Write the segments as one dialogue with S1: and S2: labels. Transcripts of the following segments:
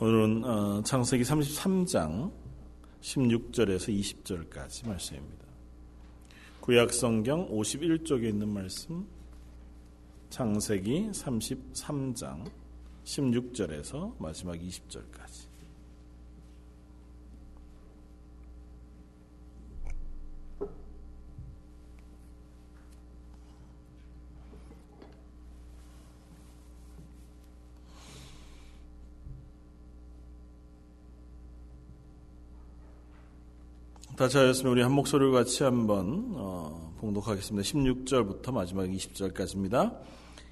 S1: 오늘은 어, 창세기 33장 16절에서 20절까지 말씀입니다. 구약 성경 51쪽에 있는 말씀 창세기 33장 16절에서 마지막 20절까지 다시 하였으면 우리 한 목소리를 같이 한번 어, 봉독하겠습니다. 16절부터 마지막 20절까지입니다.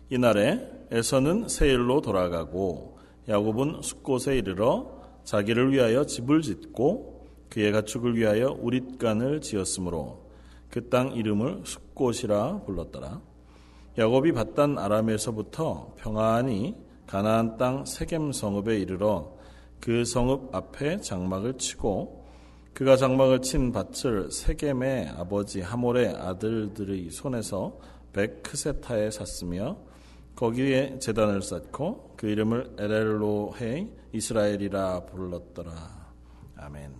S1: 이날에 에서는 세일로 돌아가고 야곱은 숫곳에 이르러 자기를 위하여 집을 짓고 그의 가축을 위하여 우릿간을 지었으므로 그 땅 이름을 숫곳이라 불렀더라. 야곱이 받단 아람에서부터 평안히 가나안 땅 세겜 성읍에 이르러 그 성읍 앞에 장막을 치고 그가 장막을 친 밭을 세겜의 아버지 하몰의 아들들의 손에서 베크세타에 샀으며 거기에 재단을 쌓고 그 이름을 에렐로헤 이스라엘이라 불렀더라. 아멘.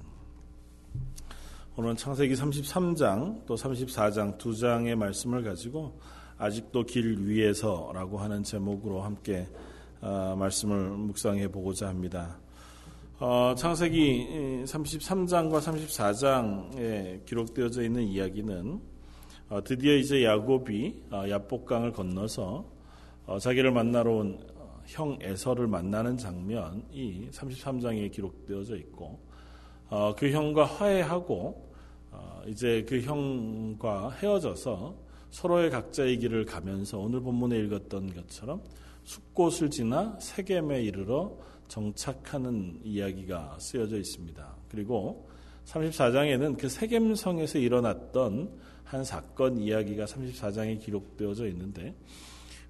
S1: 오늘은 창세기 33장 또 34장 두 장의 말씀을 가지고 아직도 길 위에서라고 하는 제목으로 함께 어, 말씀을 묵상해 보고자 합니다. 어, 창세기 33장과 34장에 기록되어져 있는 이야기는 어, 드디어 이제 야곱이 어, 야복강을 건너서 어, 자기를 만나러 온 형 에서를 만나는 장면이 33장에 기록되어져 있고 어, 그 형과 화해하고 어, 이제 그 형과 헤어져서 서로의 각자의 길을 가면서 오늘 본문에 읽었던 것처럼 숲곳을 지나 세겜에 이르러 정착하는 이야기가 쓰여져 있습니다. 그리고 34장에는 그 세겜성에서 일어났던 한 사건 이야기가 34장에 기록되어져 있는데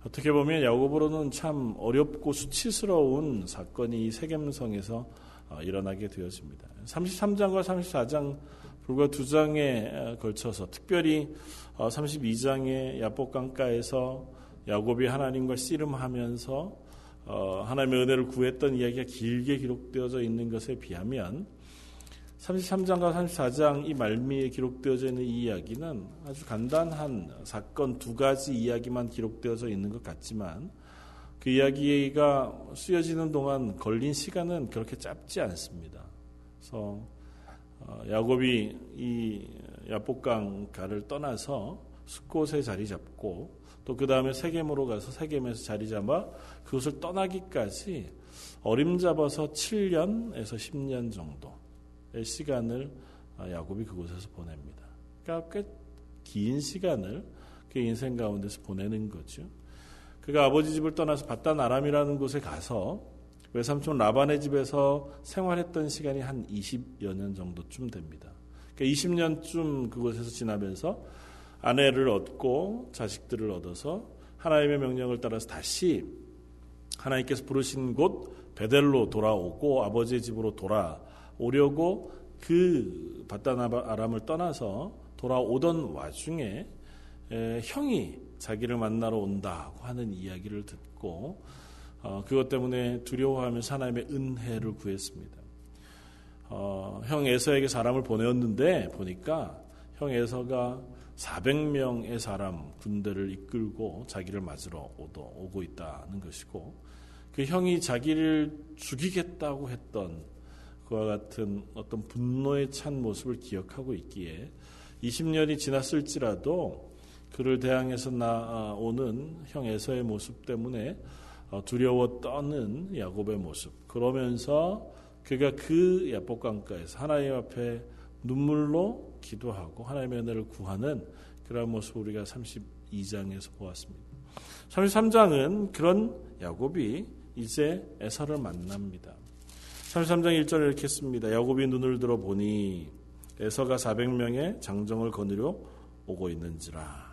S1: 어떻게 보면 야곱으로는 참 어렵고 수치스러운 사건이 세겜성에서 어, 일어나게 되었습니다. 33장과 34장 불과 두 장에 걸쳐서 특별히 32장의 어, 야복강가에서 야곱이 하나님과 씨름하면서 어, 하나님의 은혜를 구했던 이야기가 길게 기록되어져 있는 것에 비하면 33장과 34장 이 말미에 기록되어져 있는 이 이야기는 아주 간단한 사건 두 가지 이야기만 기록되어져 있는 것 같지만 그 이야기가 쓰여지는 동안 걸린 시간은 그렇게 짧지 않습니다. 그래서 어, 야곱이 이 야복강 가를 떠나서 숲곳에 자리 잡고 또 그 다음에 세겜으로 가서 세겜에서 자리 잡아 그것을 떠나기까지 어림잡아서 7년에서 10년 정도의 시간을 야곱이 그곳에서 보냅니다. 그러니까 꽤 긴 시간을 그 인생 가운데서 보내는 거죠. 그가 아버지 집을 떠나서 바단 아람이라는 곳에 가서 외삼촌 라반의 집에서 생활했던 시간이 한 20여 년 정도쯤 됩니다. 그러니까 20년쯤 그곳에서 지나면서 아내를 얻고 자식들을 얻어서 하나님의 명령을 따라서 다시 하나님께서 부르신 곳 베델로 돌아오고 아버지의 집으로 돌아오려고 그 바단 아람을 떠나서 돌아오던 와중에 형이 자기를 만나러 온다고 하는 이야기를 듣고 어, 그것 때문에 두려워하면서 하나님의 은혜를 구했습니다. 어, 형 에서에게 사람을 보내었는데 보니까 형 에서가 400명의 사람 군대를 이끌고 자기를 맞으러 오고 있다는 것이고 그 형이 자기를 죽이겠다고 했던 그와 같은 어떤 분노에 찬 모습을 기억하고 있기에 20년이 지났을지라도 그를 대항해서 나오는 형 에서의 모습 때문에 어, 두려워 떠는 야곱의 모습. 그러면서 그가 그 야복강가에서 하나님 앞에 눈물로 기도하고 하나님의 은혜를 구하는 그런 모습 우리가 32장에서 보았습니다. 33장은 그런 야곱이 이제 에서를 만납니다. 33장 1절에 이렇게 씁니다. 야곱이 눈을 들어 보니 에서가 400명의 장정을 거느려 오고 있는지라.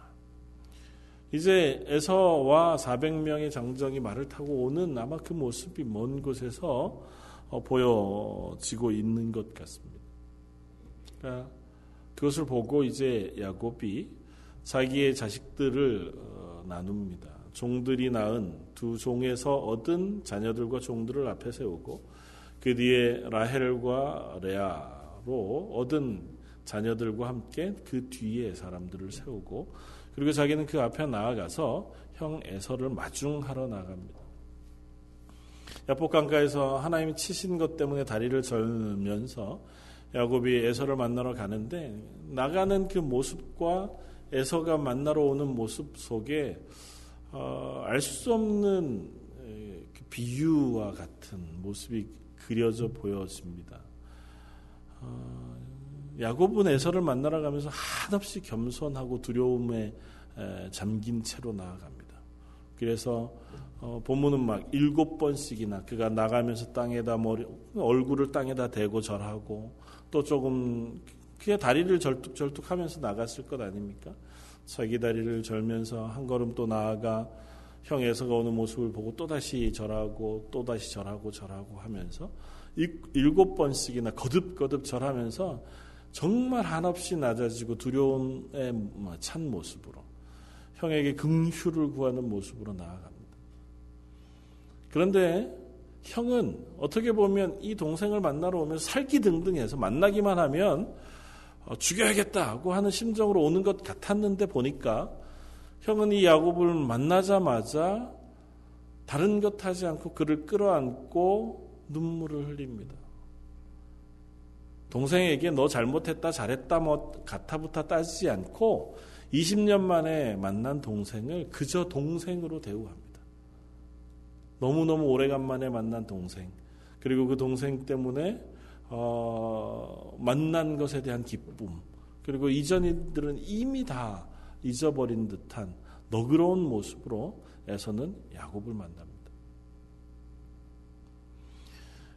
S1: 이제 에서와 400명의 장정이 말을 타고 오는 아마 그 모습이 먼 곳에서 어, 보여지고 있는 것 같습니다. 그러니까 그것을 보고 이제 야곱이 자기의 자식들을 어, 나눕니다. 종들이 낳은 두 종에서 얻은 자녀들과 종들을 앞에 세우고 그 뒤에 라헬과 레아로 얻은 자녀들과 함께 그 뒤에 사람들을 세우고 그리고 자기는 그 앞에 나아가서 형 에서를 마중하러 나갑니다. 야복 강가에서 하나님이 치신 것 때문에 다리를 절면서 야곱이 에서를 만나러 가는데 나가는 그 모습과 에서가 만나러 오는 모습 속에 어, 알수 없는 그 비유와 같은 모습이 그려져 보여집니다. 어, 야곱은 에서를 만나러 가면서 한없이 겸손하고 두려움에 잠긴 채로 나아갑니다. 그래서 어, 본문은 막 일곱 번씩이나 그가 나가면서 땅에다 머리 얼굴을 땅에다 대고 절하고 또 조금 그게 다리를 절뚝 절뚝하면서 나갔을 것 아닙니까? 자기 다리를 절면서 한 걸음 또 나아가 형 에서가 오는 모습을 보고 또 다시 절하고 또 다시 절하고 절하고 하면서 일곱 번씩이나 거듭거듭 절하면서 정말 한없이 낮아지고 두려움에 찬 모습으로 형에게 긍휼을 구하는 모습으로 나아갑니다. 그런데 형은 어떻게 보면 이 동생을 만나러 오면서 살기 등등해서 만나기만 하면 어, 죽여야겠다고 하는 심정으로 오는 것 같았는데 보니까 형은 이 야곱을 만나자마자 다른 것 하지 않고 그를 끌어안고 눈물을 흘립니다. 동생에게 너 잘못했다 잘했다 뭐 가타부타 따지지 않고 20년 만에 만난 동생을 그저 동생으로 대우합니다. 너무너무 오래간만에 만난 동생 그리고 그 동생 때문에 어, 만난 것에 대한 기쁨 그리고 이전이들은 이미 다 잊어버린 듯한 너그러운 모습으로 에서는 야곱을 만납니다.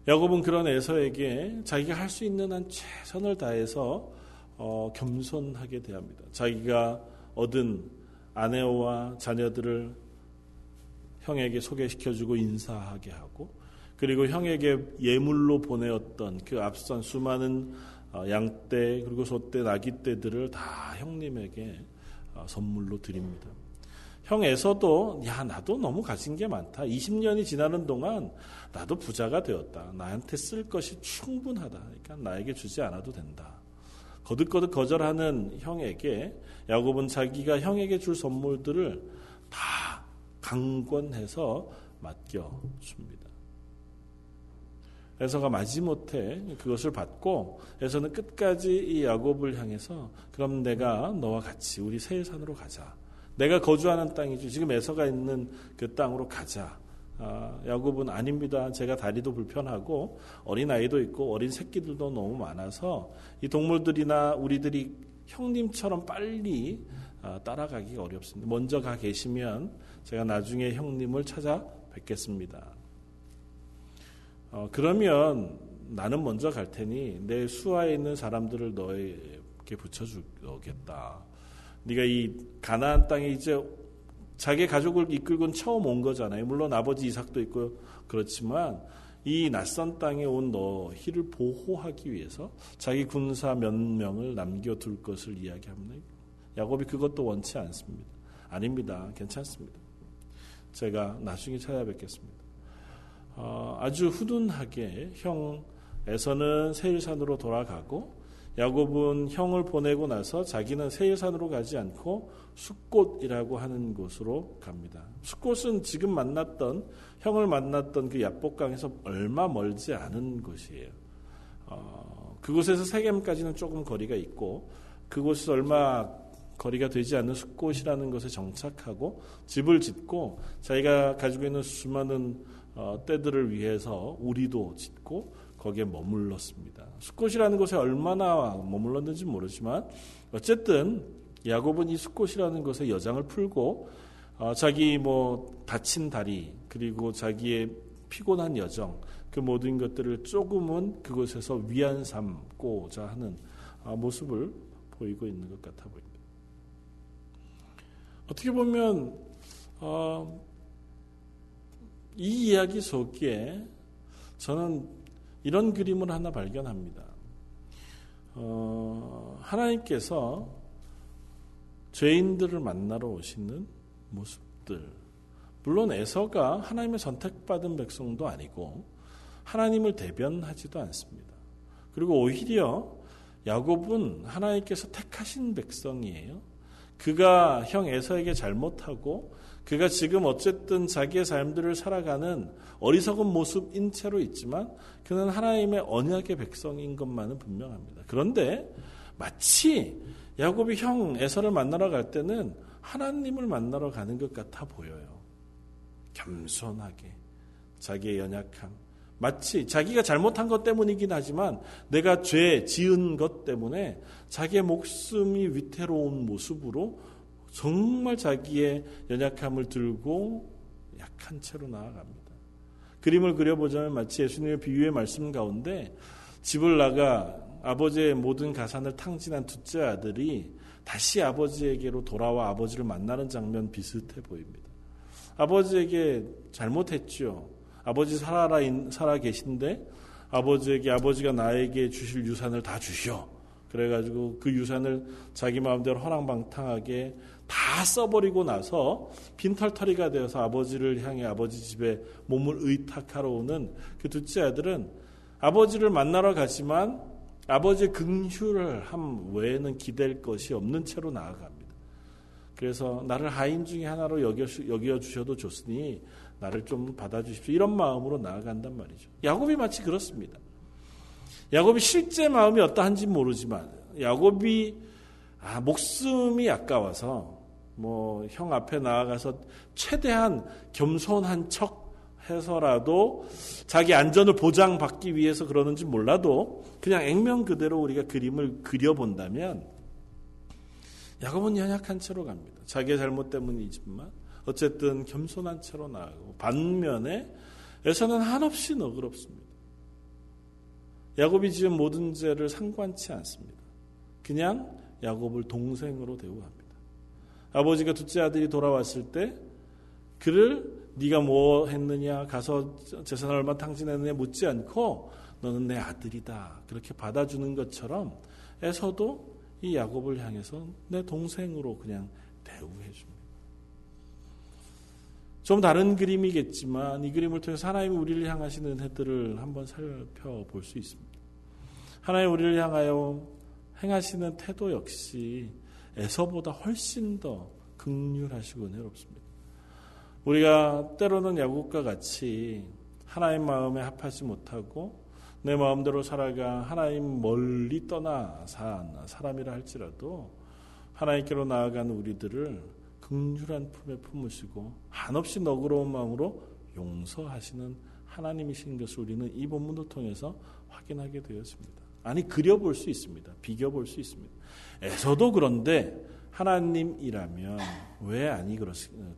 S1: 야곱은 그런 에서에게 자기가 할 수 있는 한 최선을 다해서 어, 겸손하게 대합니다. 자기가 얻은 아내와 자녀들을 형에게 소개시켜주고 인사하게 하고 그리고 형에게 예물로 보내었던 그 앞선 수많은 어, 양떼 그리고 소떼 나귀떼들을 다 형님에게 어, 선물로 드립니다. 형에서도 야 나도 너무 가진 게 많다. 20년이 지나는 동안 나도 부자가 되었다. 나한테 쓸 것이 충분하다. 그러니까 나에게 주지 않아도 된다. 거듭거듭 거절하는 형에게 야곱은 자기가 형에게 줄 선물들을 다 강권해서 맡겨 줍니다. 에서가 마지못해 그것을 받고 에서는 끝까지 이 야곱을 향해서 그럼 내가 너와 같이 우리 세일산으로 가자. 내가 거주하는 땅이지 지금 에서가 있는 그 땅으로 가자. 아, 야곱은 아닙니다. 제가 다리도 불편하고 어린 아이도 있고 어린 새끼들도 너무 많아서 이 동물들이나 우리들이 형님처럼 빨리 아, 따라가기 어렵습니다. 먼저 가 계시면 제가 나중에 형님을 찾아 뵙겠습니다. 어, 그러면 나는 먼저 갈 테니 내 수하에 있는 사람들을 너에게 붙여주겠다. 네가 이 가나안 땅에 이제 자기 가족을 이끌곤 처음 온 거잖아요. 물론 아버지 이삭도 있고 그렇지만 이 낯선 땅에 온 너희를 보호하기 위해서 자기 군사 몇 명을 남겨둘 것을 이야기합니다. 야곱이 그것도 원치 않습니다. 아닙니다. 괜찮습니다. 제가 나중에 찾아뵙겠습니다. 어, 아주 후둔하게 형에서는 세일산으로 돌아가고 야곱은 형을 보내고 나서 자기는 세일산으로 가지 않고 숫꽃이라고 하는 곳으로 갑니다. 숫꽃은 지금 만났던 형을 만났던 그 야복강에서 얼마 멀지 않은 곳이에요. 어, 그곳에서 세겜까지는 조금 거리가 있고 그곳에서 얼마 거리가 되지 않는 숫꽃이라는 것에 정착하고 집을 짓고 자기가 가지고 있는 수많은 어, 때들을 위해서 우리도 짓고 거기에 머물렀습니다. 숫꽃이라는 곳에 얼마나 머물렀는지 모르지만 어쨌든 야곱은 이 숫꽃이라는 곳에 여장을 풀고 어, 자기 뭐 다친 다리 그리고 자기의 피곤한 여정 그 모든 것들을 조금은 그곳에서 위안 삼고자 하는 어, 모습을 보이고 있는 것 같아 보입니다. 어떻게 보면 어, 이 이야기 속에 저는 이런 그림을 하나 발견합니다. 어, 하나님께서 죄인들을 만나러 오시는 모습들. 물론 에서가 하나님의 선택받은 백성도 아니고 하나님을 대변하지도 않습니다. 그리고 오히려 야곱은 하나님께서 택하신 백성이에요. 그가 형 에서에게 잘못하고 그가 지금 어쨌든 자기의 삶들을 살아가는 어리석은 모습인 채로 있지만 그는 하나님의 언약의 백성인 것만은 분명합니다. 그런데 마치 야곱이 형 에서를 만나러 갈 때는 하나님을 만나러 가는 것 같아 보여요. 겸손하게 자기의 연약함 마치 자기가 잘못한 것 때문이긴 하지만 내가 죄 지은 것 때문에 자기의 목숨이 위태로운 모습으로 정말 자기의 연약함을 들고 약한 채로 나아갑니다. 그림을 그려보자면 마치 예수님의 비유의 말씀 가운데 집을 나가 아버지의 모든 가산을 탕진한 둘째 아들이 다시 아버지에게로 돌아와 아버지를 만나는 장면 비슷해 보입니다. 아버지에게 잘못했죠. 아버지 살아, 살아 계신데 아버지에게 아버지가 나에게 주실 유산을 다 주시오. 그래가지고 그 유산을 자기 마음대로 허랑방탕하게 다 써버리고 나서 빈털터리가 되어서 아버지를 향해 아버지 집에 몸을 의탁하러 오는 그 둘째 아들은 아버지를 만나러 가지만 아버지의 긍휼을 함 외에는 기댈 것이 없는 채로 나아갑니다. 그래서 나를 하인 중에 하나로 여겨, 여겨 주셔도 좋으니 나를 좀 받아주십시오. 이런 마음으로 나아간단 말이죠. 야곱이 마치 그렇습니다. 야곱이 실제 마음이 어떠한지 모르지만 야곱이 아, 목숨이 아까워서 뭐 형 앞에 나아가서 최대한 겸손한 척 해서라도 자기 안전을 보장받기 위해서 그러는지 몰라도 그냥 액면 그대로 우리가 그림을 그려본다면 야곱은 연약한 채로 갑니다. 자기의 잘못 때문이지만 어쨌든 겸손한 채로 나아가고 반면에 에서는 한없이 너그럽습니다. 야곱이 지은 모든 죄를 상관치 않습니다. 그냥 야곱을 동생으로 대우합니다. 아버지가 둘째 아들이 돌아왔을 때 그를 네가 뭐 했느냐 가서 재산을 얼마 탕진했느냐 묻지 않고 너는 내 아들이다 그렇게 받아주는 것처럼 에서도 이 야곱을 향해서 내 동생으로 그냥 대우해 줍니다. 좀 다른 그림이겠지만 이 그림을 통해서 하나님이 우리를 향하시는 은혜들을 한번 살펴볼 수 있습니다. 하나님 우리를 향하여 행하시는 태도 역시 에서보다 훨씬 더 극률하시고 은혜롭습니다. 우리가 때로는 야곱과 같이 하나님 마음에 합하지 못하고 내 마음대로 살아가 하나님 멀리 떠나 산 사람이라 할지라도 하나님께로 나아가는 우리들을 극률한 품에 품으시고 한없이 너그러운 마음으로 용서하시는 하나님이신 것을 우리는 이 본문을 통해서 확인하게 되었습니다. 아니 그려볼 수 있습니다. 비교볼 수 있습니다. 에서도 그런데 하나님이라면 왜 아니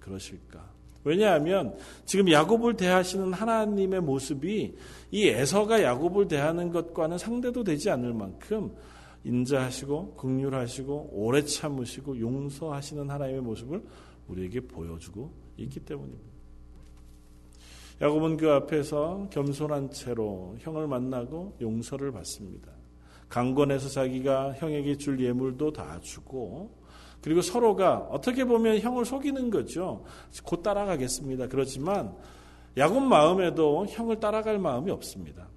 S1: 그러실까? 왜냐하면 지금 야곱을 대하시는 하나님의 모습이 이 에서가 야곱을 대하는 것과는 상대도 되지 않을 만큼 인자하시고 극률하시고 오래 참으시고 용서하시는 하나님의 모습을 우리에게 보여주고 있기 때문입니다. 야곱은 그 앞에서 겸손한 채로 형을 만나고 용서를 받습니다. 강권해서 자기가 형에게 줄 예물도 다 주고 그리고 서로가 어떻게 보면 형을 속이는 거죠. 곧 따라가겠습니다. 그렇지만 야곱 마음에도 형을 따라갈 마음이 없습니다.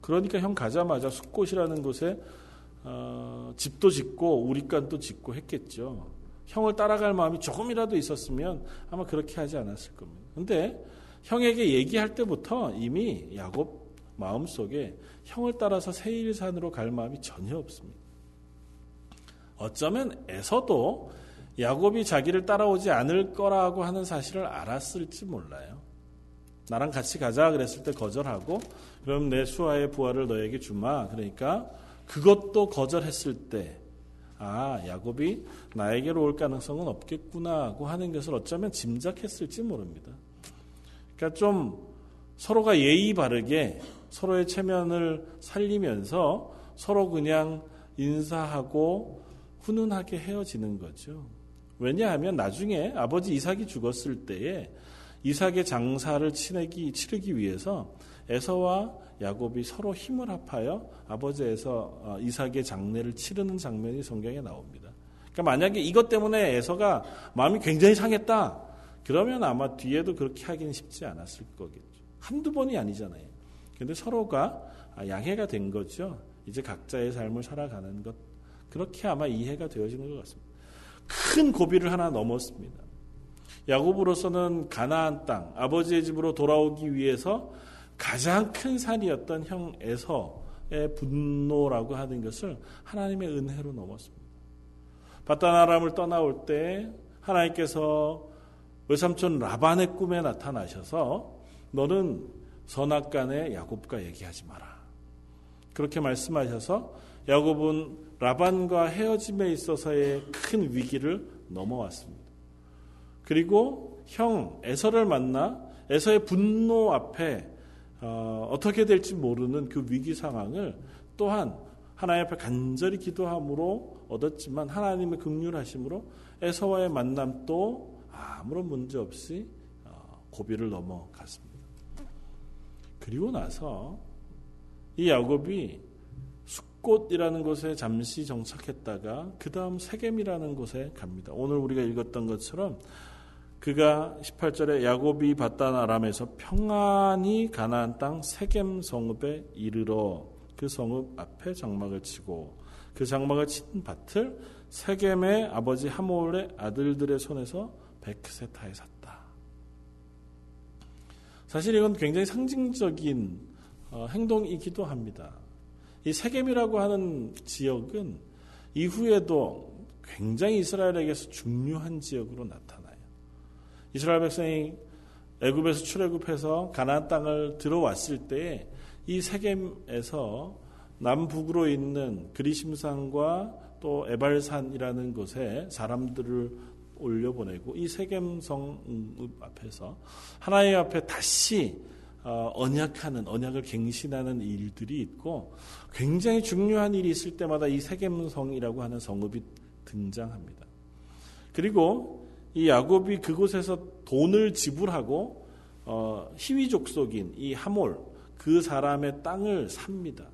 S1: 그러니까 형 가자마자 숲곳이라는 곳에 어, 집도 짓고 우리간도 짓고 했겠죠. 형을 따라갈 마음이 조금이라도 있었으면 아마 그렇게 하지 않았을 겁니다. 근데 형에게 얘기할 때부터 이미 야곱 마음속에 형을 따라서 세일산으로 갈 마음이 전혀 없습니다. 어쩌면 에서도 야곱이 자기를 따라오지 않을 거라고 하는 사실을 알았을지 몰라요. 나랑 같이 가자 그랬을 때 거절하고 그럼 내 수하의 부하를 너에게 주마. 그러니까 그것도 거절했을 때, 아, 야곱이 나에게로 올 가능성은 없겠구나고 하는 것을 어쩌면 짐작했을지 모릅니다. 그러니까 좀 서로가 예의 바르게 서로의 체면을 살리면서 서로 그냥 인사하고 훈훈하게 헤어지는 거죠. 왜냐하면 나중에 아버지 이삭이 죽었을 때에 이삭의 장사를 치르기 위해서 에서와 야곱이 서로 힘을 합하여 아버지에서 어, 이삭의 장례를 치르는 장면이 성경에 나옵니다. 그러니까 만약에 이것 때문에 에서가 마음이 굉장히 상했다. 그러면 아마 뒤에도 그렇게 하기는 쉽지 않았을 거겠죠. 한두 번이 아니잖아요. 근데 서로가 양해가 된 거죠. 이제 각자의 삶을 살아가는 것. 그렇게 아마 이해가 되어지는 것 같습니다. 큰 고비를 하나 넘었습니다. 야곱으로서는 가나안 땅, 아버지의 집으로 돌아오기 위해서 가장 큰 산이었던 형 에서의 분노라고 하는 것을 하나님의 은혜로 넘었습니다. 바다나람을 떠나올 때 하나님께서 외삼촌 라반의 꿈에 나타나셔서 너는 선악간의 야곱과 얘기하지 마라. 그렇게 말씀하셔서 야곱은 라반과 헤어짐에 있어서의 큰 위기를 넘어왔습니다. 그리고 형 에서를 만나 에서의 분노 앞에 어, 어떻게 될지 모르는 그 위기 상황을 또한 하나님 앞에 간절히 기도함으로 얻었지만 하나님의 극률하심으로 에서와의 만남도 아무런 문제 없이 어, 고비를 넘어갔습니다. 그리고 나서 이 야곱이 숫꽃이라는 곳에 잠시 정착했다가 그 다음 세겜이라는 곳에 갑니다. 오늘 우리가 읽었던 것처럼 그가 18절에 야곱이 받단 아람에서 평안히 가나안 땅 세겜 성읍에 이르러 그 성읍 앞에 장막을 치고 그 장막을 친 밭을 세겜의 아버지 하몰의 아들들의 손에서 백세타에 샀다. 사실 이건 굉장히 상징적인 어, 행동이기도 합니다. 이 세겜이라고 하는 지역은 이후에도 굉장히 이스라엘에게서 중요한 지역으로 나타나요. 이스라엘 백성이 애굽에서 출애굽해서 가나안 땅을 들어왔을 때 이 세겜에서 남북으로 있는 그리심산과 또 에발산이라는 곳에 사람들을 올려보내고 이 세겜성 앞에서 하나님 앞에 다시 어, 언약하는 언약을 갱신하는 일들이 있고 굉장히 중요한 일이 있을 때마다 이 세겜성이라고 하는 성읍이 등장합니다. 그리고 이 야곱이 그곳에서 돈을 지불하고 어, 희위 족속인 이 하몰 그 사람의 땅을 삽니다.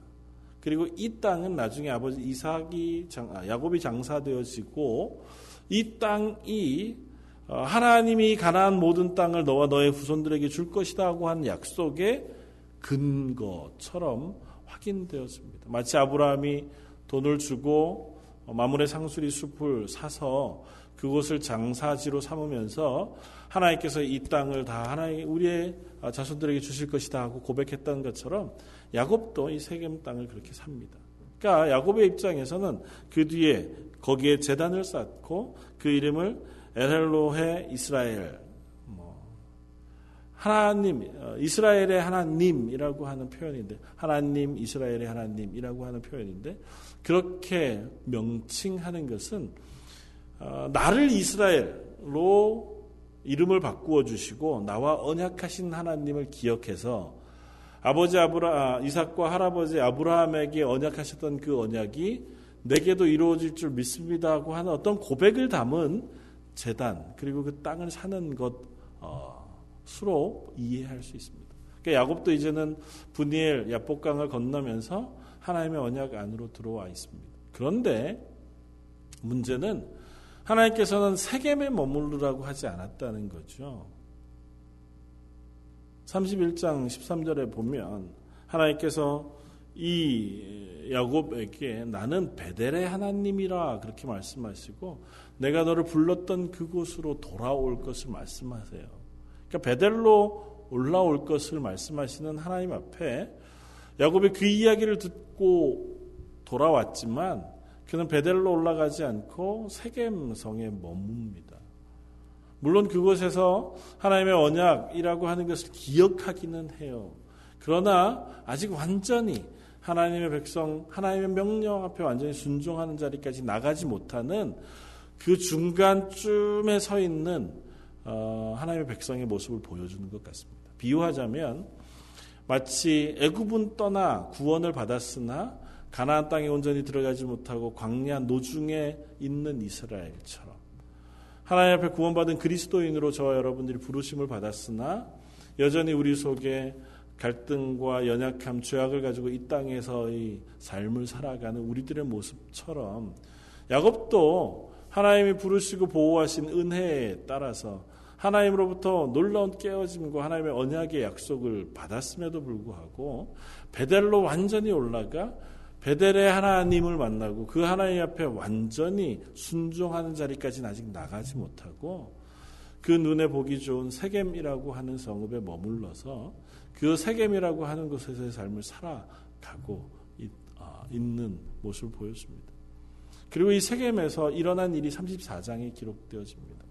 S1: 그리고 이 땅은 나중에 아버지 이삭이 장, 아, 야곱이 장사되어지고 이 땅이 어, 하나님이 가나안 모든 땅을 너와 너의 후손들에게 줄 것이다 하고 한 약속의 근거처럼 확인되었습니다. 마치 아브라함이 돈을 주고 마물의 상수리 숲을 사서 그곳을 장사지로 삼으면서 하나님께서 이 땅을 다 하나님 우리의 자손들에게 주실 것이다 하고 고백했던 것처럼 야곱도 이 세겜 땅을 그렇게 삽니다. 그러니까 야곱의 입장에서는 그 뒤에 거기에 재단을 쌓고 그 이름을 에헬로헤 이스라엘 뭐 하나님 어, 이스라엘의 하나님이라고 하는 표현인데 하나님 이스라엘의 하나님이라고 하는 표현인데 그렇게 명칭하는 것은 어, 나를 이스라엘로 이름을 바꾸어 주시고 나와 언약하신 하나님을 기억해서 아버지 아브라 아, 이삭과 할아버지 아브라함에게 언약하셨던 그 언약이 내게도 이루어질 줄 믿습니다 하고 하는 어떤 고백을 담은 재단 그리고 그 땅을 사는 것수로 어, 이해할 수 있습니다. 그러니까 야곱도 이제는 분이엘 야복강을 건너면서 하나님의 언약 안으로 들어와 있습니다. 그런데 문제는 하나님께서는 세겜에 머무르라고 하지 않았다는 거죠. 31장 13절에 보면 하나님께서 이 야곱에게 나는 베델의 하나님이라 그렇게 말씀하시고 내가 너를 불렀던 그곳으로 돌아올 것을 말씀하세요. 그러니까 베델로 올라올 것을 말씀하시는 하나님 앞에 야곱이 그 이야기를 듣고 돌아왔지만 그는 베델로 올라가지 않고 세겜 성에 머뭅니다. 물론 그곳에서 하나님의 언약이라고 하는 것을 기억하기는 해요. 그러나 아직 완전히 하나님의 백성, 하나님의 명령 앞에 완전히 순종하는 자리까지 나가지 못하는 그 중간쯤에 서 있는 어, 하나님의 백성의 모습을 보여주는 것 같습니다. 비유하자면 마치 애굽은 떠나 구원을 받았으나 가나안 땅에 온전히 들어가지 못하고 광야 노중에 있는 이스라엘처럼 하나님 앞에 구원받은 그리스도인으로 저와 여러분들이 부르심을 받았으나 여전히 우리 속에 갈등과 연약함, 죄악을 가지고 이 땅에서의 삶을 살아가는 우리들의 모습처럼 야곱도 하나님이 부르시고 보호하신 은혜에 따라서 하나님으로부터 놀라운 깨어짐과 하나님의 언약의 약속을 받았음에도 불구하고 베델로 완전히 올라가 베델의 하나님을 만나고 그 하나님 앞에 완전히 순종하는 자리까지는 아직 나가지 못하고 그 눈에 보기 좋은 세겜이라고 하는 성읍에 머물러서 그 세겜이라고 하는 곳에서의 삶을 살아가고 아, 있는 모습을 보였습니다. 그리고 이 세겜에서 일어난 일이 34장에 기록되어집니다.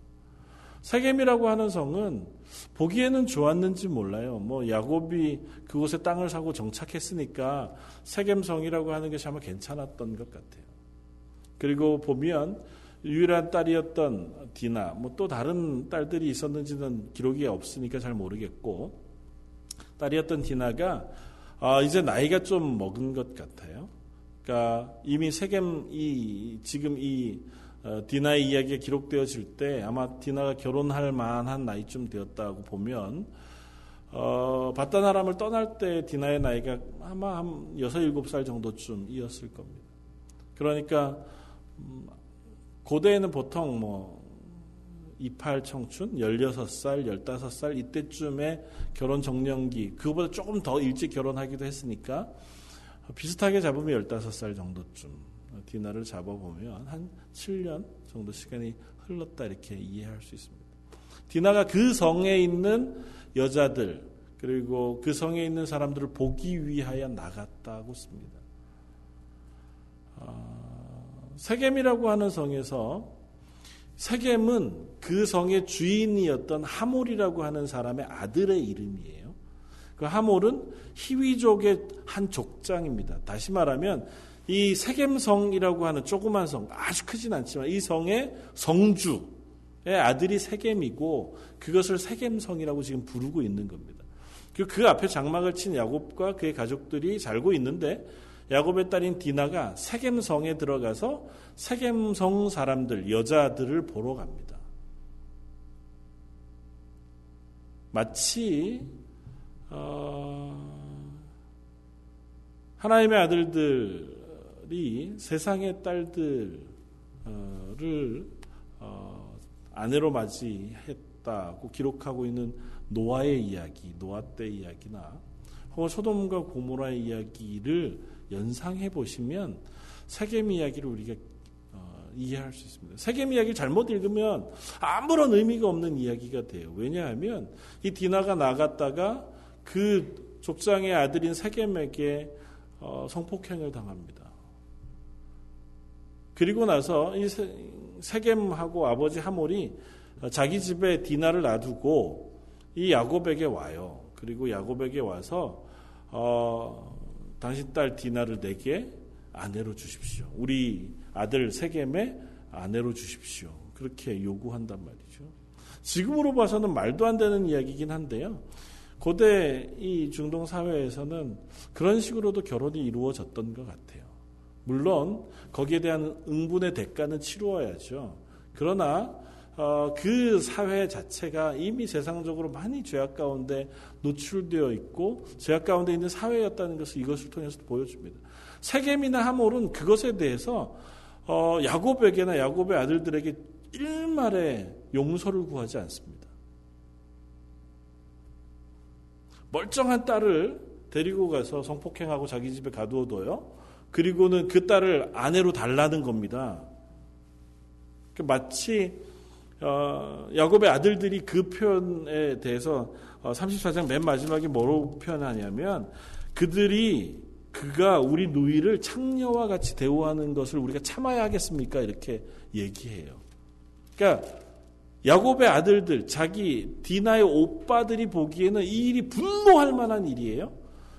S1: 세겜이라고 하는 성은 보기에는 좋았는지 몰라요. 뭐 야곱이 그곳에 땅을 사고 정착했으니까 세겜성이라고 하는 것이 아마 괜찮았던 것 같아요. 그리고 보면 유일한 딸이었던 디나, 뭐 또 다른 딸들이 있었는지는 기록이 없으니까 잘 모르겠고 딸이었던 디나가 아, 이제 나이가 좀 먹은 것 같아요. 그러니까 이미 세겜 이 지금 이 어, 디나의 이야기가 기록되어질 때 아마 디나가 결혼할 만한 나이쯤 되었다고 보면 어, 바다나람을 떠날 때 디나의 나이가 아마 한 6, 7살 정도쯤이었을 겁니다. 그러니까 음, 고대에는 보통 뭐 28 청춘, 16살, 15살 이때쯤에 결혼 정년기 그거보다 조금 더 일찍 결혼하기도 했으니까 비슷하게 잡으면 15살 정도쯤 디나를 잡아보면 한 7년 정도 시간이 흘렀다 이렇게 이해할 수 있습니다. 디나가 그 성에 있는 여자들 그리고 그 성에 있는 사람들을 보기 위하여 나갔다고 씁니다. 어, 세겜이라고 하는 성에서 세겜은 그 성의 주인이었던 하몰이라고 하는 사람의 아들의 이름이에요. 그 하몰은 히위족의 한 족장입니다. 다시 말하면 이 세겜성이라고 하는 조그만 성, 아주 크진 않지만 이 성의 성주의 아들이 세겜이고 그것을 세겜성이라고 지금 부르고 있는 겁니다. 그 앞에 장막을 친 야곱과 그의 가족들이 살고 있는데 야곱의 딸인 디나가 세겜성에 들어가서 세겜성 사람들, 여자들을 보러 갑니다. 마치 어, 하나님의 아들들 딸 이 세상의 딸들을 어, 아내로 맞이했다고 기록하고 있는 노아의 이야기, 노아 때 이야기나 혹은 소돔과 고모라의 이야기를 연상해 보시면 세겜 이야기를 우리가 어, 이해할 수 있습니다. 세겜 이야기를 잘못 읽으면 아무런 의미가 없는 이야기가 돼요. 왜냐하면 이 디나가 나갔다가 그 족장의 아들인 세겜에게 어, 성폭행을 당합니다. 그리고 나서 이 세겜하고 아버지 하몰이 자기 집에 디나를 놔두고 이 야곱에게 와요. 그리고 야곱에게 와서 어, 당신 딸 디나를 내게 아내로 주십시오. 우리 아들 세겜에 아내로 주십시오. 그렇게 요구한단 말이죠. 지금으로 봐서는 말도 안 되는 이야기긴 한데요. 고대 이 중동 사회에서는 그런 식으로도 결혼이 이루어졌던 것 같아요. 물론 거기에 대한 응분의 대가는 치루어야죠. 그러나 어, 그 사회 자체가 이미 세상적으로 많이 죄악 가운데 노출되어 있고 죄악 가운데 있는 사회였다는 것을 이것을 통해서 보여줍니다. 세겜이나 하몰은 그것에 대해서 어, 야곱에게나 야곱의 아들들에게 일말의 용서를 구하지 않습니다. 멀쩡한 딸을 데리고 가서 성폭행하고 자기 집에 가두어둬요. 그리고는 그 딸을 아내로 달라는 겁니다. 그 마치 어, 야곱의 아들들이 그 표현에 대해서 34장 어, 맨 마지막에 뭐로 표현하냐면 그들이 그가 우리 누이를 창녀와 같이 대우하는 것을 우리가 참아야 하겠습니까? 이렇게 얘기해요. 그러니까 야곱의 아들들, 자기 디나의 오빠들이 보기에는 이 일이 분노할 만한 일이에요.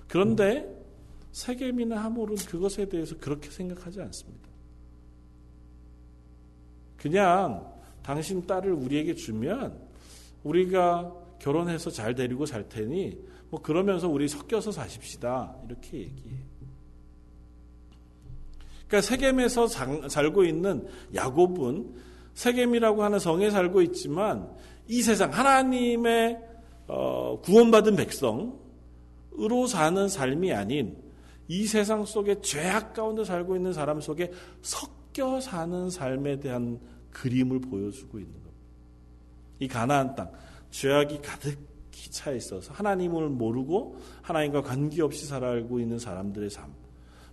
S1: 그런데 세겜이나 하몰은 그것에 대해서 그렇게 생각하지 않습니다. 그냥 당신 딸을 우리에게 주면 우리가 결혼해서 잘 데리고 살 테니 뭐 그러면서 우리 섞여서 사십시다 이렇게 얘기해요. 그러니까 세겜에서 살고 있는 야곱은 세겜이라고 하는 성에 살고 있지만 이 세상 하나님의 어, 구원받은 백성으로 사는 삶이 아닌 이 세상 속에 죄악 가운데 살고 있는 사람 속에 섞여 사는 삶에 대한 그림을 보여주고 있는 겁니다. 이 가나안 땅 죄악이 가득히 차 있어서 하나님을 모르고 하나님과 관계없이 살아가고 있는 사람들의 삶.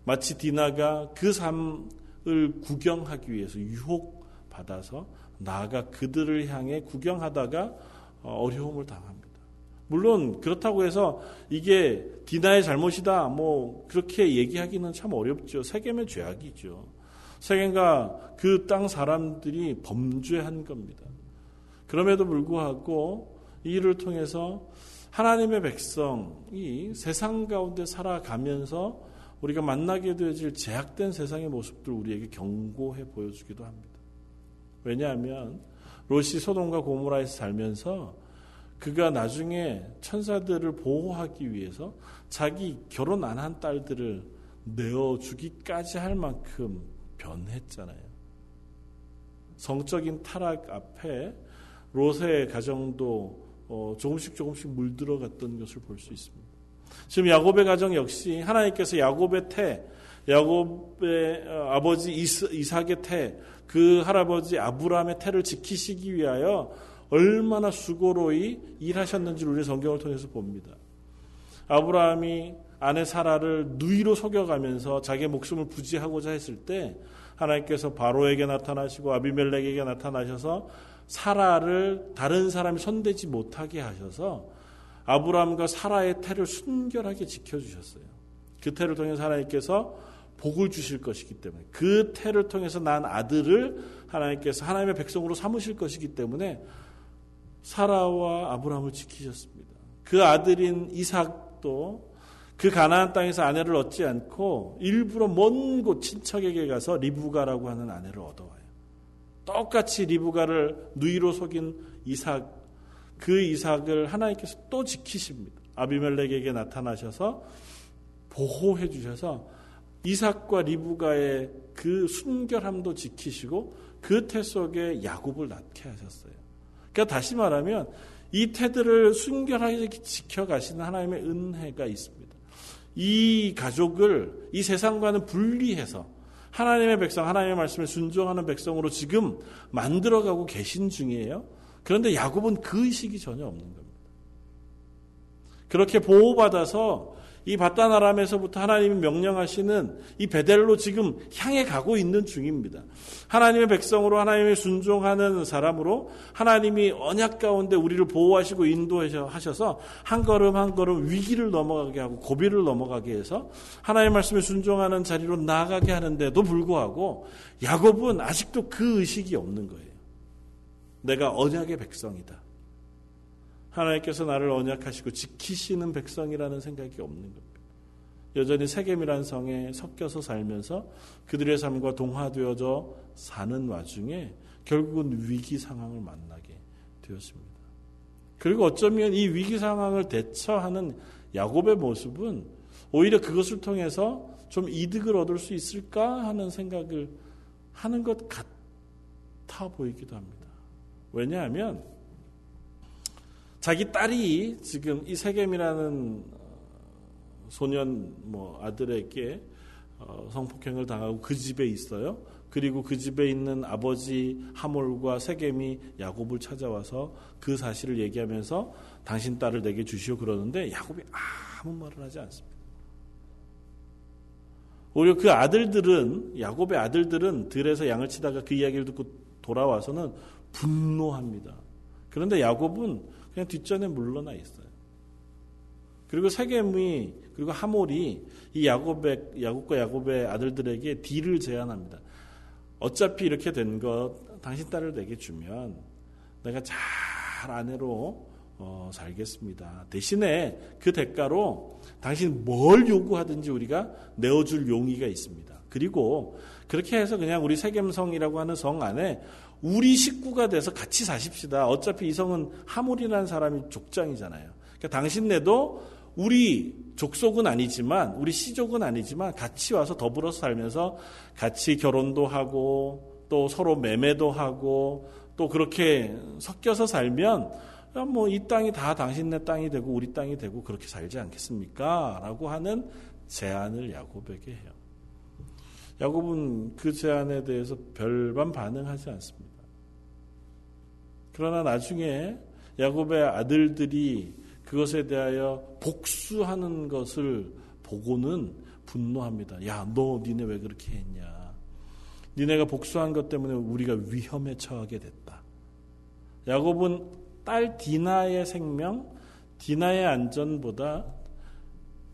S1: 마치 디나가 그 삶을 구경하기 위해서 유혹 받아서 나아가 그들을 향해 구경하다가 어려움을 당합니다. 물론 그렇다고 해서 이게 디나의 잘못이다 뭐 그렇게 얘기하기는 참 어렵죠. 세겜의 죄악이죠. 세겜과 그 땅 사람들이 범죄한 겁니다. 그럼에도 불구하고 이 일을 통해서 하나님의 백성이 세상 가운데 살아가면서 우리가 만나게 되어질 제약된 세상의 모습들 우리에게 경고해 보여주기도 합니다. 왜냐하면 롯이 소돔과 고모라에서 살면서 그가 나중에 천사들을 보호하기 위해서 자기 결혼 안 한 딸들을 내어주기까지 할 만큼 변했잖아요. 성적인 타락 앞에 롯의 가정도 어, 조금씩 조금씩 물들어갔던 것을 볼 수 있습니다. 지금 야곱의 가정 역시 하나님께서 야곱의 태, 야곱의 어, 아버지 이삭의 태, 그 할아버지 아브라함의 태를 지키시기 위하여 얼마나 수고로이 일하셨는지 우리 성경을 통해서 봅니다. 아브라함이 아내 사라를 누이로 속여가면서 자기의 목숨을 부지하고자 했을 때 하나님께서 바로에게 나타나시고 아비멜렉에게 나타나셔서 사라를 다른 사람이 손대지 못하게 하셔서 아브라함과 사라의 태를 순결하게 지켜주셨어요. 그 태를 통해서 하나님께서 복을 주실 것이기 때문에 그 태를 통해서 난 아들을 하나님께서 하나님의 백성으로 삼으실 것이기 때문에 사라와 아브라함을 지키셨습니다. 그 아들인 이삭도 그 가나안 땅에서 아내를 얻지 않고 일부러 먼 곳 친척에게 가서 리브가라고 하는 아내를 얻어와요. 똑같이 리브가를 누이로 속인 이삭 그 이삭을 하나님께서 또 지키십니다. 아비멜렉에게 나타나셔서 보호해 주셔서 이삭과 리브가의 그 순결함도 지키시고 그 태 속에 야곱을 낳게 하셨어요. 그러니까 다시 말하면 이 태들을 순결하게 지켜가시는 하나님의 은혜가 있습니다. 이 가족을 이 세상과는 분리해서 하나님의 백성, 하나님의 말씀에 순종하는 백성으로 지금 만들어가고 계신 중이에요. 그런데 야곱은 그 의식이 전혀 없는 겁니다. 그렇게 보호받아서 이 바다나람에서부터 하나님이 명령하시는 이 베델로 지금 향해 가고 있는 중입니다. 하나님의 백성으로 하나님의 순종하는 사람으로 하나님이 언약 가운데 우리를 보호하시고 인도하셔서 한 걸음 한 걸음 위기를 넘어가게 하고 고비를 넘어가게 해서 하나님의 말씀에 순종하는 자리로 나아가게 하는데도 불구하고 야곱은 아직도 그 의식이 없는 거예요. 내가 언약의 백성이다. 하나님께서 나를 언약하시고 지키시는 백성이라는 생각이 없는 겁니다. 여전히 세겜이라는 성에 섞여서 살면서 그들의 삶과 동화되어져 사는 와중에 결국은 위기 상황을 만나게 되었습니다. 그리고 어쩌면 이 위기 상황을 대처하는 야곱의 모습은 오히려 그것을 통해서 좀 이득을 얻을 수 있을까 하는 생각을 하는 것 같아 보이기도 합니다. 왜냐하면 자기 딸이 지금 이 세겜이라는 소년 뭐 아들에게 어, 성폭행을 당하고 그 집에 있어요. 그리고 그 집에 있는 아버지 하몰과 세겜이 야곱을 찾아와서 그 사실을 얘기하면서 당신 딸을 내게 주시오 그러는데 야곱이 아무 말을 하지 않습니다. 오히려 그 아들들은 야곱의 아들들은 들에서 양을 치다가 그 이야기를 듣고 돌아와서는 분노합니다. 그런데 야곱은 그냥 뒷전에 물러나 있어요. 그리고 세겜이 그리고 하몰이 이 야곱의 야곱과 야곱의 아들들에게 딜을 제안합니다. 어차피 이렇게 된 것 당신 딸을 내게 주면 내가 잘 아내로 어, 살겠습니다. 대신에 그 대가로 당신 뭘 요구하든지 우리가 내어줄 용의가 있습니다. 그리고 그렇게 해서 그냥 우리 세겜성이라고 하는 성 안에 우리 식구가 돼서 같이 사십시다. 어차피 이 성은 하몰이라는 사람이 족장이잖아요. 그러니까 당신네도 우리 족속은 아니지만 우리 시족은 아니지만 같이 와서 더불어서 살면서 같이 결혼도 하고 또 서로 매매도 하고 또 그렇게 섞여서 살면 뭐 이 땅이 다 당신네 땅이 되고 우리 땅이 되고 그렇게 살지 않겠습니까? 라고 하는 제안을 야곱에게 해요. 야곱은 그 제안에 대해서 별반 반응하지 않습니다. 그러나 나중에 야곱의 아들들이 그것에 대하여 복수하는 것을 보고는 분노합니다. 야, 너 니네 왜 그렇게 했냐? 니네가 복수한 것 때문에 우리가 위험에 처하게 됐다. 야곱은 딸 디나의 생명, 디나의 안전보다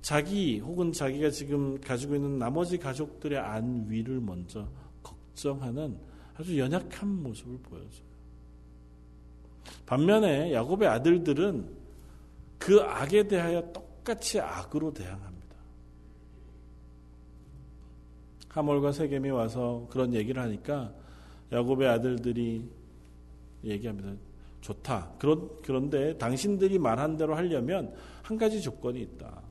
S1: 자기 혹은 자기가 지금 가지고 있는 나머지 가족들의 안위를 먼저 걱정하는 아주 연약한 모습을 보여줘요. 반면에 야곱의 아들들은 그 악에 대하여 똑같이 악으로 대항합니다. 하몰과 세겜이 와서 그런 얘기를 하니까 야곱의 아들들이 얘기합니다. 좋다. 그런, 그런데 당신들이 말한 대로 하려면 한 가지 조건이 있다.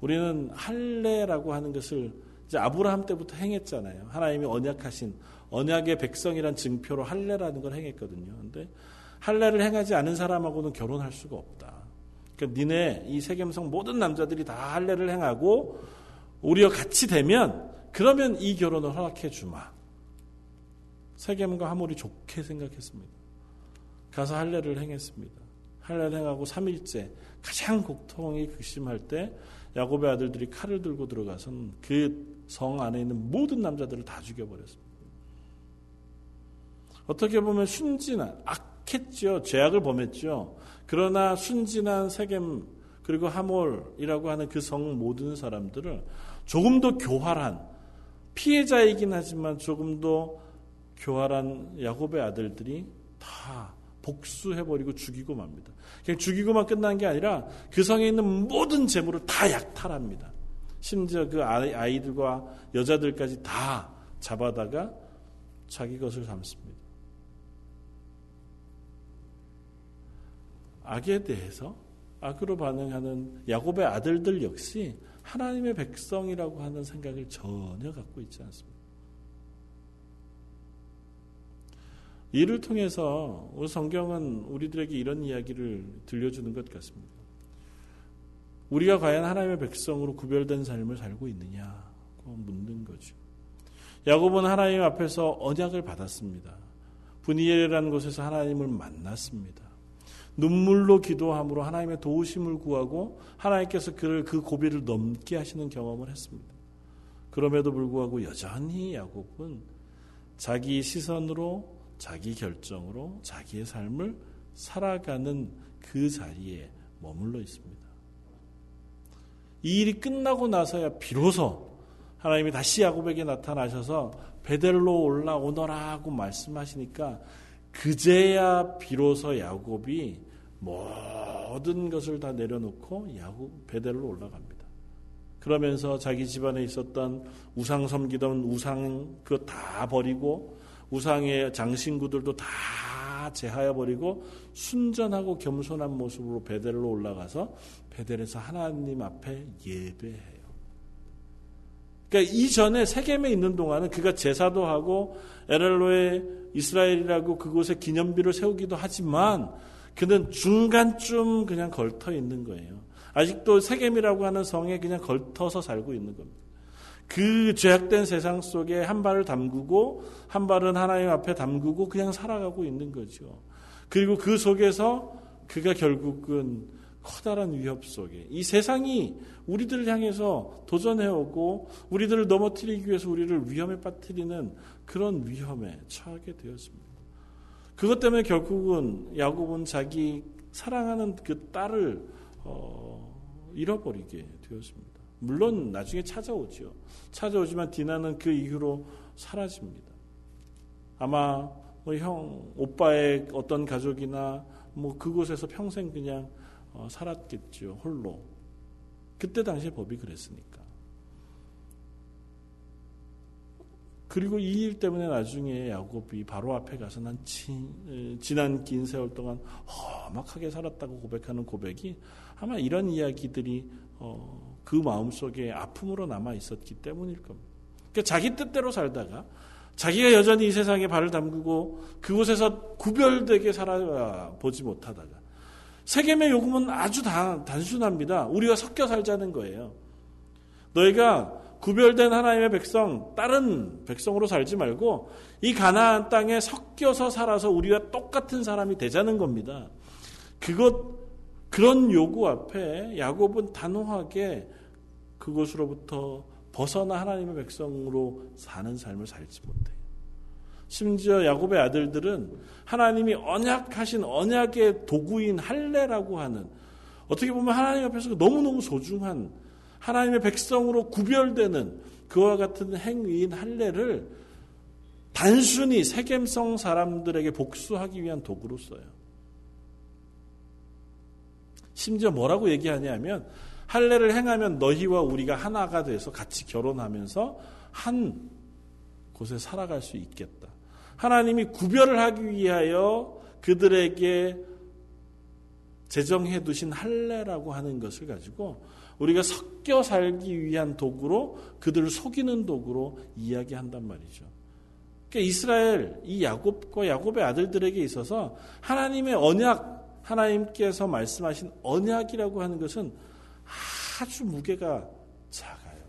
S1: 우리는 할례라고 하는 것을 이제 아브라함 때부터 행했잖아요. 하나님이 언약하신 언약의 백성이란 증표로 할례라는 걸 행했거든요. 근데 할례를 행하지 않은 사람하고는 결혼할 수가 없다. 그러니까 니네 이 세겜성 모든 남자들이 다 할례를 행하고 우리와 같이 되면 그러면 이 결혼을 허락해 주마. 세겜과 하몰이 좋게 생각했습니다. 가서 할례를 행했습니다. 할례를 행하고 3일째 가장 고통이 극심할 때 야곱의 아들들이 칼을 들고 들어가선 그 성 안에 있는 모든 남자들을 다 죽여버렸습니다. 어떻게 보면 순진한 악 했죠. 죄악을 범했죠. 그러나 순진한 세겜 그리고 하몰이라고 하는 그 성 모든 사람들을 조금 더 교활한 피해자이긴 하지만 조금 더 교활한 야곱의 아들들이 다 복수해버리고 죽이고 맙니다. 그냥 죽이고만 끝난 게 아니라 그 성에 있는 모든 재물을 다 약탈합니다. 심지어 그 아이들과 여자들까지 다 잡아다가 자기 것을 삼습니다. 악에 대해서 악으로 반응하는 야곱의 아들들 역시 하나님의 백성이라고 하는 생각을 전혀 갖고 있지 않습니다. 이를 통해서 성경은 우리들에게 이런 이야기를 들려주는 것 같습니다. 우리가 과연 하나님의 백성으로 구별된 삶을 살고 있느냐고 묻는 거죠. 야곱은 하나님 앞에서 언약을 받았습니다. 분이엘이라는 곳에서 하나님을 만났습니다. 눈물로 기도함으로 하나님의 도우심을 구하고 하나님께서 그를 그 고비를 넘게 하시는 경험을 했습니다. 그럼에도 불구하고 여전히 야곱은 자기 시선으로 자기 결정으로 자기의 삶을 살아가는 그 자리에 머물러 있습니다. 이 일이 끝나고 나서야 비로소 하나님이 다시 야곱에게 나타나셔서 베델로 올라오너라고 말씀하시니까 그제야 비로소 야곱이 모든 것을 다 내려놓고 야구 베델로 올라갑니다. 그러면서 자기 집안에 있었던 우상 섬기던 우상 그거 다 버리고 우상의 장신구들도 다 제하여 버리고 순전하고 겸손한 모습으로 베델로 올라가서 베델에서 하나님 앞에 예배해요. 그러니까 이전에 세겜에 있는 동안은 그가 제사도 하고 에렐로에 이스라엘이라고 그곳에 기념비를 세우기도 하지만 그는 중간쯤 그냥 걸터 있는 거예요. 아직도 세겜이라고 하는 성에 그냥 걸터서 살고 있는 겁니다. 그 죄악된 세상 속에 한 발을 담그고 한 발은 하나님 앞에 담그고 그냥 살아가고 있는 거죠. 그리고 그 속에서 그가 결국은 커다란 위협 속에 이 세상이 우리들을 향해서 도전해오고 우리들을 넘어뜨리기 위해서 우리를 위험에 빠뜨리는 그런 위험에 처하게 되었습니다. 그것 때문에 결국은 야곱은 자기 사랑하는 그 딸을 어, 잃어버리게 되었습니다. 물론 나중에 찾아오죠. 찾아오지만 디나는 그 이후로 사라집니다. 아마 뭐 형, 오빠의 어떤 가족이나 뭐 그곳에서 평생 그냥 어, 살았겠죠. 홀로. 그때 당시에 법이 그랬으니까. 그리고 이 일 때문에 나중에 야곱이 바로 앞에 가서 난 지, 지난 긴 세월 동안 험악하게 살았다고 고백하는 고백이 아마 이런 이야기들이 어, 그 마음 속에 아픔으로 남아 있었기 때문일 겁니다. 그러니까 자기 뜻대로 살다가 자기가 여전히 이 세상에 발을 담그고 그곳에서 구별되게 살아보지 못하다가 세겜의 요금은 아주 다, 단순합니다. 우리가 섞여 살자는 거예요. 너희가 구별된 하나님의 백성, 다른 백성으로 살지 말고 이 가나안 땅에 섞여서 살아서 우리와 똑같은 사람이 되자는 겁니다. 그것 그런 요구 앞에 야곱은 단호하게 그것으로부터 벗어나 하나님의 백성으로 사는 삶을 살지 못해요. 심지어 야곱의 아들들은 하나님이 언약하신 언약의 도구인 할례라고 하는 어떻게 보면 하나님 앞에서 너무너무 소중한 하나님의 백성으로 구별되는 그와 같은 행위인 할례를 단순히 세겜성 사람들에게 복수하기 위한 도구로 써요. 심지어 뭐라고 얘기하냐면 할례를 행하면 너희와 우리가 하나가 돼서 같이 결혼하면서 한 곳에 살아갈 수 있겠다. 하나님이 구별을 하기 위하여 그들에게 제정해 두신 할례라고 하는 것을 가지고 우리가 섞여 살기 위한 도구로 그들을 속이는 도구로 이야기한단 말이죠. 그러니까 이스라엘 이 야곱과 야곱의 아들들에게 있어서 하나님의 언약 하나님께서 말씀하신 언약이라고 하는 것은 아주 무게가 작아요.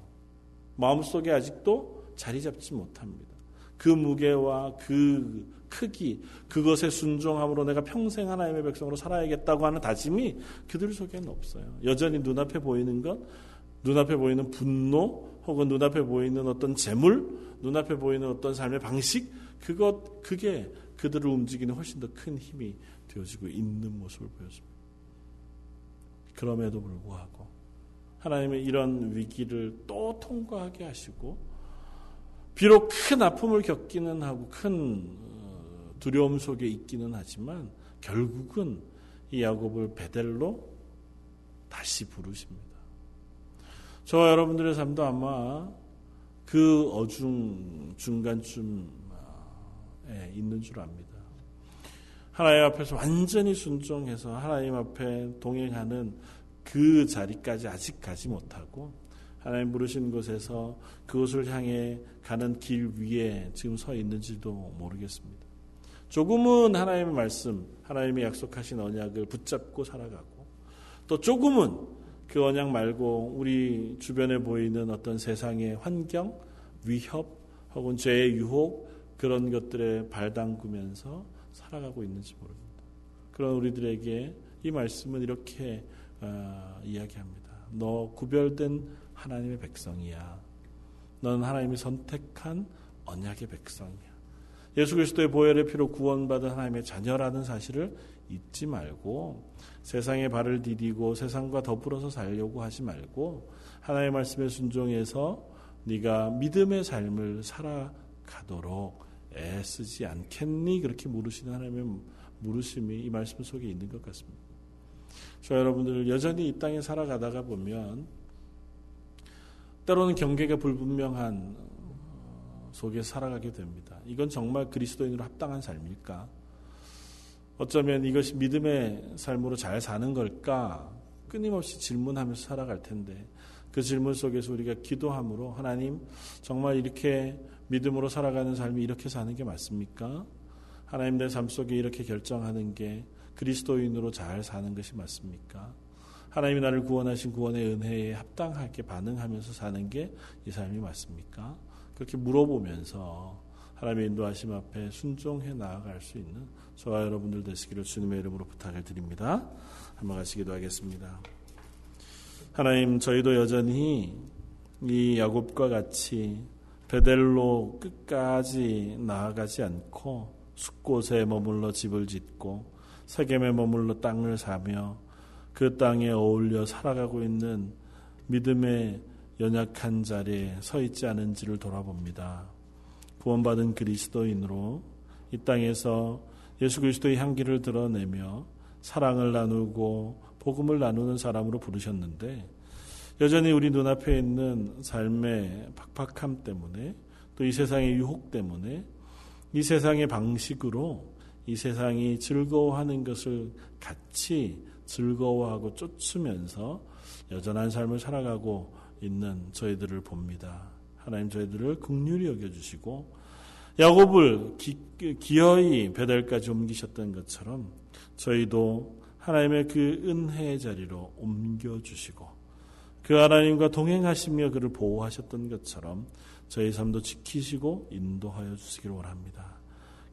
S1: 마음속에 아직도 자리 잡지 못합니다. 그 무게와 그 크기, 그것에 순종함으로 내가 평생 하나님의 백성으로 살아야겠다고 하는 다짐이 그들 속에는 없어요. 여전히 눈앞에 보이는 것, 눈앞에 보이는 분노, 혹은 눈앞에 보이는 어떤 재물, 눈앞에 보이는 어떤 삶의 방식, 그것, 그게 그들을 움직이는 훨씬 더 큰 힘이 되어지고 있는 모습을 보여줍니다. 그럼에도 불구하고 하나님의 이런 위기를 또 통과하게 하시고 비록 큰 아픔을 겪기는 하고 큰 어, 두려움 속에 있기는 하지만 결국은 이 야곱을 베델로 다시 부르십니다. 저와 여러분들의 삶도 아마 그 어중 중간쯤에 있는 줄 압니다. 하나님 앞에서 완전히 순종해서 하나님 앞에 동행하는 그 자리까지 아직 가지 못하고 하나님 부르신 곳에서 그곳을 향해 가는 길 위에 지금 서 있는지도 모르겠습니다. 조금은 하나님의 말씀, 하나님의 약속하신 언약을 붙잡고 살아가고 또 조금은 그 언약 말고 우리 주변에 보이는 어떤 세상의 환경, 위협 혹은 죄의 유혹 그런 것들에 발담그면서 살아가고 있는지 모릅니다. 그런 우리들에게 이 말씀은 이렇게 어, 이야기합니다. 너 구별된 하나님의 백성이야. 너는 하나님이 선택한 언약의 백성이야. 예수 그리스도의 보혈의 피로 구원받은 하나님의 자녀라는 사실을 잊지 말고 세상에 발을 디디고 세상과 더불어서 살려고 하지 말고 하나님의 말씀에 순종해서 네가 믿음의 삶을 살아가도록 애쓰지 않겠니? 그렇게 물으시는 하나님의 물으심이 이 말씀 속에 있는 것 같습니다. 저 여러분들 여전히 이 땅에 살아가다가 보면 때로는 경계가 불분명한 속에 살아가게 됩니다. 이건 정말 그리스도인으로 합당한 삶일까? 어쩌면 이것이 믿음의 삶으로 잘 사는 걸까? 끊임없이 질문하면서 살아갈 텐데 그 질문 속에서 우리가 기도함으로 하나님 정말 이렇게 믿음으로 살아가는 삶이 이렇게 사는 게 맞습니까? 하나님 내 삶 속에 이렇게 결정하는 게 그리스도인으로 잘 사는 것이 맞습니까? 하나님이 나를 구원하신 구원의 은혜에 합당하게 반응하면서 사는 게 이 삶이 맞습니까? 그렇게 물어보면서 하나님의 인도하심 앞에 순종해 나아갈 수 있는 저와 여러분들 되시기를 주님의 이름으로 부탁을 드립니다. 한번 같이 기도 하겠습니다. 하나님, 저희도 여전히 이 야곱과 같이 베델로 끝까지 나아가지 않고 숲곳에 머물러 집을 짓고 세겜에 머물러 땅을 사며 그 땅에 어울려 살아가고 있는 믿음의 연약한 자리에 서 있지 않은지를 돌아봅니다. 구원받은 그리스도인으로 이 땅에서 예수 그리스도의 향기를 드러내며 사랑을 나누고 복음을 나누는 사람으로 부르셨는데 여전히 우리 눈앞에 있는 삶의 팍팍함 때문에 또 이 세상의 유혹 때문에 이 세상의 방식으로 이 세상이 즐거워하는 것을 같이 즐거워하고 쫓으면서 여전한 삶을 살아가고 있는 저희들을 봅니다. 하나님 저희들을 극률히 여겨주시고 야곱을 기, 기어이 베델까지 옮기셨던 것처럼 저희도 하나님의 그 은혜의 자리로 옮겨주시고 그 하나님과 동행하시며 그를 보호하셨던 것처럼 저희 삶도 지키시고 인도하여 주시기를 원합니다.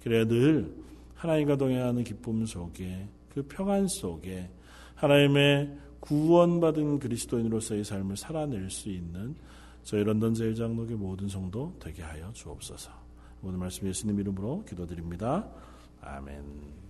S1: 그래야 늘 하나님과 동행하는 기쁨 속에 그 평안 속에 하나님의 구원받은 그리스도인으로서의 삶을 살아낼 수 있는 저희 런던 제일장로교 모든 성도 되게 하여 주옵소서. 오늘 말씀 예수님 이름으로 기도드립니다. 아멘.